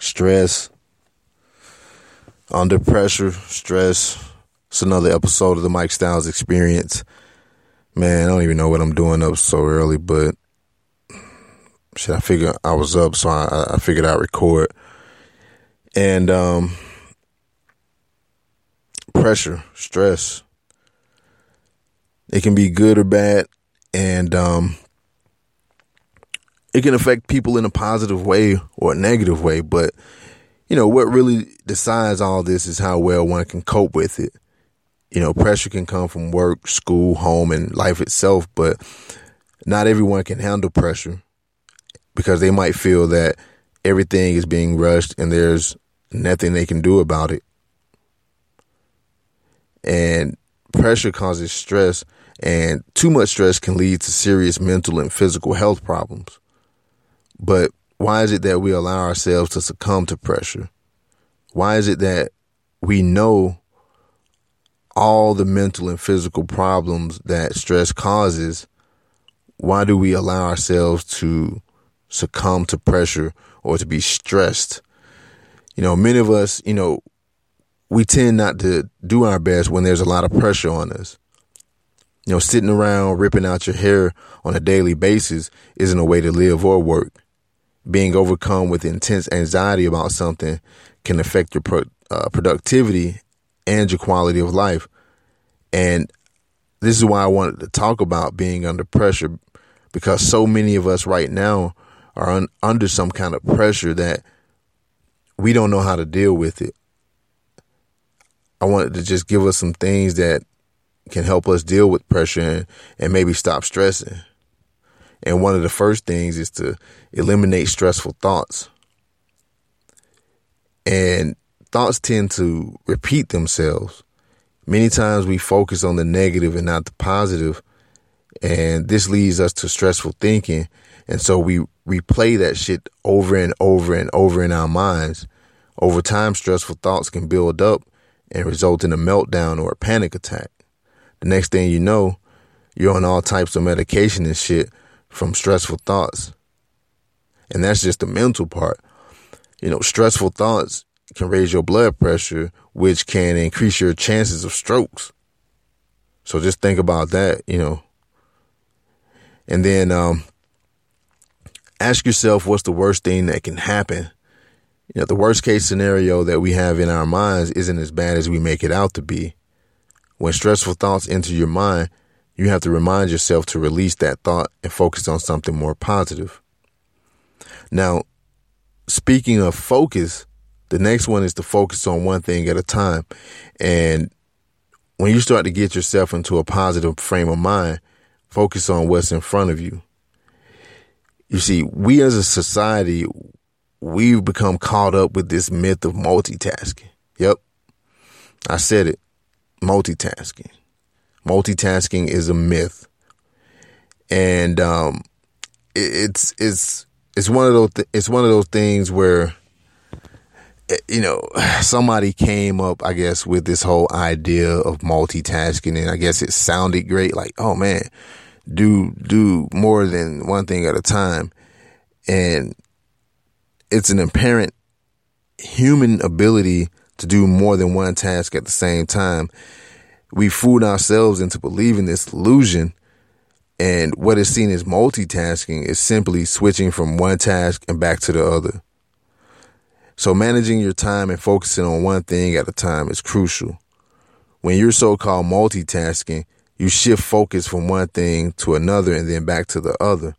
Stress, under pressure, stress. It's another episode of the Mike Styles Experience. Man, I don't even know what I'm doing up so early, but shit, I figured I was up, so I, I figured I'd record. And um, pressure, stress. It can be good or bad, and um, it can affect people in a positive way or a negative way. But you know what really decides all this is how well one can cope with it. You know, pressure can come from work, school, home, and life itself, but not everyone can handle pressure because they might feel that everything is being rushed and there's nothing they can do about it. And pressure causes stress, and too much stress can lead to serious mental and physical health problems. But why is it that we allow ourselves to succumb to pressure? Why is it that we know all the mental and physical problems that stress causes? Why do we allow ourselves to succumb to pressure or to be stressed? You know, many of us, you know, we tend not to do our best when there's a lot of pressure on us. You know, sitting around ripping out your hair on a daily basis isn't a way to live or work. Being overcome with intense anxiety about something can affect your pro- uh, productivity and your quality of life. And this is why I wanted to talk about being under pressure because so many of us right now are un- under some kind of pressure that we don't know how to deal with it. I wanted to just give us some things that can help us deal with pressure and, and maybe stop stressing. And one of the first things is to eliminate stressful thoughts. And thoughts tend to repeat themselves. Many times we focus on the negative and not the positive, and this leads us to stressful thinking. And so we replay that shit over and over and over in our minds. Over time, stressful thoughts can build up and result in a meltdown or a panic attack. The next thing you know, you're on all types of medication and shit from stressful thoughts. And that's just the mental part. You know, stressful thoughts can raise your blood pressure, which can increase your chances of strokes. So just think about that, you know. And then um, ask yourself what's the worst thing that can happen. You know, the worst case scenario that we have in our minds isn't as bad as we make it out to be. When stressful thoughts enter your mind, you have to remind yourself to release that thought and focus on something more positive. Now, speaking of focus, the next one is to focus on one thing at a time. And when you start to get yourself into a positive frame of mind, focus on what's in front of you. You see, we as a society, we've become caught up with this myth of multitasking. Yep. I said it. Multitasking. Multitasking is a myth. And um, it's it's it's one of those th- it's one of those things where eh, you know somebody came up I guess with this whole idea of multitasking and I guess it sounded great like oh man do do more than one thing at a time and it's an apparent human ability to do more than one task at the same time we fooled ourselves into believing this illusion and what is seen as multitasking is simply switching from one task and back to the other. So managing your time and focusing on one thing at a time is crucial. When you're so-called multitasking, you shift focus from one thing to another and then back to the other.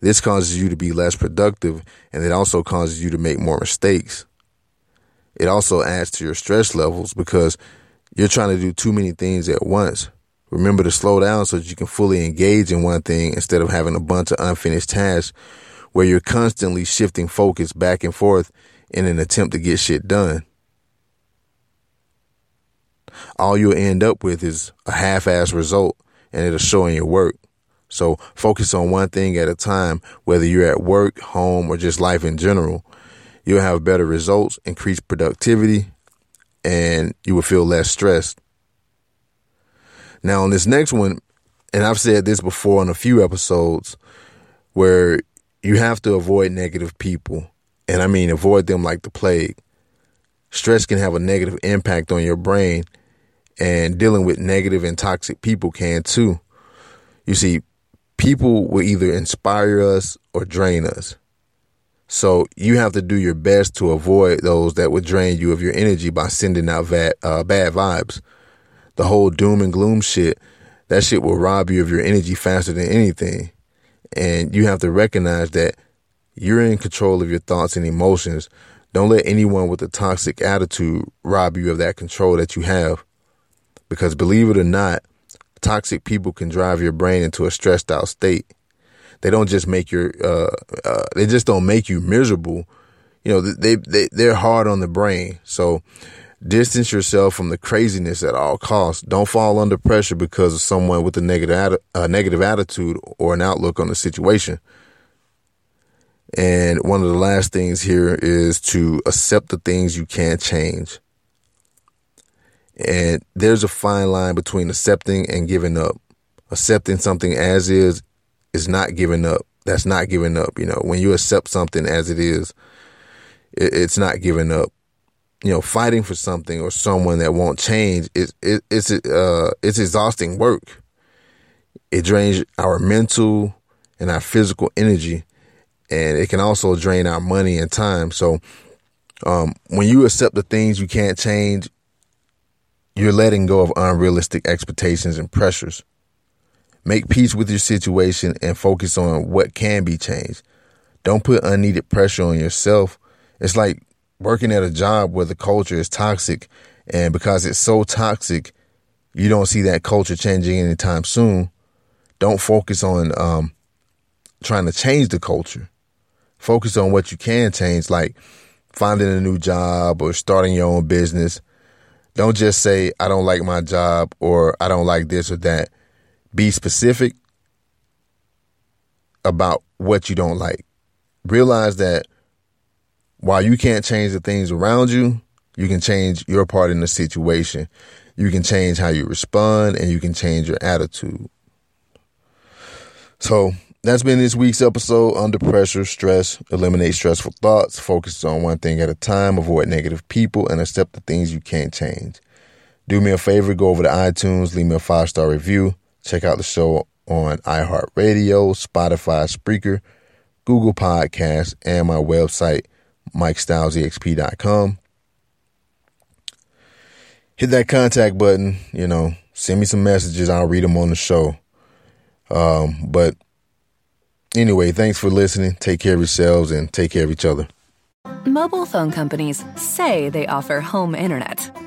This causes you to be less productive and it also causes you to make more mistakes. It also adds to your stress levels because you're trying to do too many things at once. Remember to slow down so that you can fully engage in one thing instead of having a bunch of unfinished tasks where you're constantly shifting focus back and forth in an attempt to get shit done. All you'll end up with is a half ass result and it'll show in your work. So focus on one thing at a time, whether you're at work, home, or just life in general. You'll have better results, increased productivity, and you will feel less stressed. Now, on this next one, and I've said this before on a few episodes, where you have to avoid negative people. And I mean, avoid them like the plague. Stress can have a negative impact on your brain, and dealing with negative and toxic people can too. You see, people will either inspire us or drain us. So you have to do your best to avoid those that would drain you of your energy by sending out bad, uh, bad vibes. The whole doom and gloom shit, that shit will rob you of your energy faster than anything. And you have to recognize that you're in control of your thoughts and emotions. Don't let anyone with a toxic attitude rob you of that control that you have. Because believe it or not, toxic people can drive your brain into a stressed out state. They don't just make your, uh, uh, they just don't make you miserable. You know, they, they, they're hard on the brain. So distance yourself from the craziness at all costs. Don't fall under pressure because of someone with a negative, a negative attitude or an outlook on the situation. And one of the last things here is to accept the things you can't change. And there's a fine line between accepting and giving up. Accepting something as is is not giving up. That's not giving up. You know, when you accept something as it is, it's not giving up. You know, fighting for something or someone that won't change is it, it's uh it's exhausting work. It drains our mental and our physical energy, and it can also drain our money and time. So, um, when you accept the things you can't change, you're letting go of unrealistic expectations and pressures. Make peace with your situation and focus on what can be changed. Don't put unneeded pressure on yourself. It's like working at a job where the culture is toxic, and because it's so toxic, you don't see that culture changing anytime soon. Don't focus on um, trying to change the culture. Focus on what you can change, like finding a new job or starting your own business don't just say, I don't like my job or I don't like this or that. Be specific about what you don't like. Realize that while you can't change the things around you, you can change your part in the situation. You can change how you respond and you can change your attitude. So that's been this week's episode Under Pressure, Stress, Eliminate Stressful Thoughts, focus on one thing at a time, avoid negative people, and accept the things you can't change. Do me a favor, go over to iTunes, leave me a five star review. Check out the show on iHeartRadio, Spotify, Spreaker, Google Podcasts, and my website, MikeStylesEXP.com. Hit that contact button, you know, send me some messages. I'll read them on the show. Um, but Anyway, thanks for listening. Take care of yourselves and take care of each other. Mobile phone companies say they offer home internet.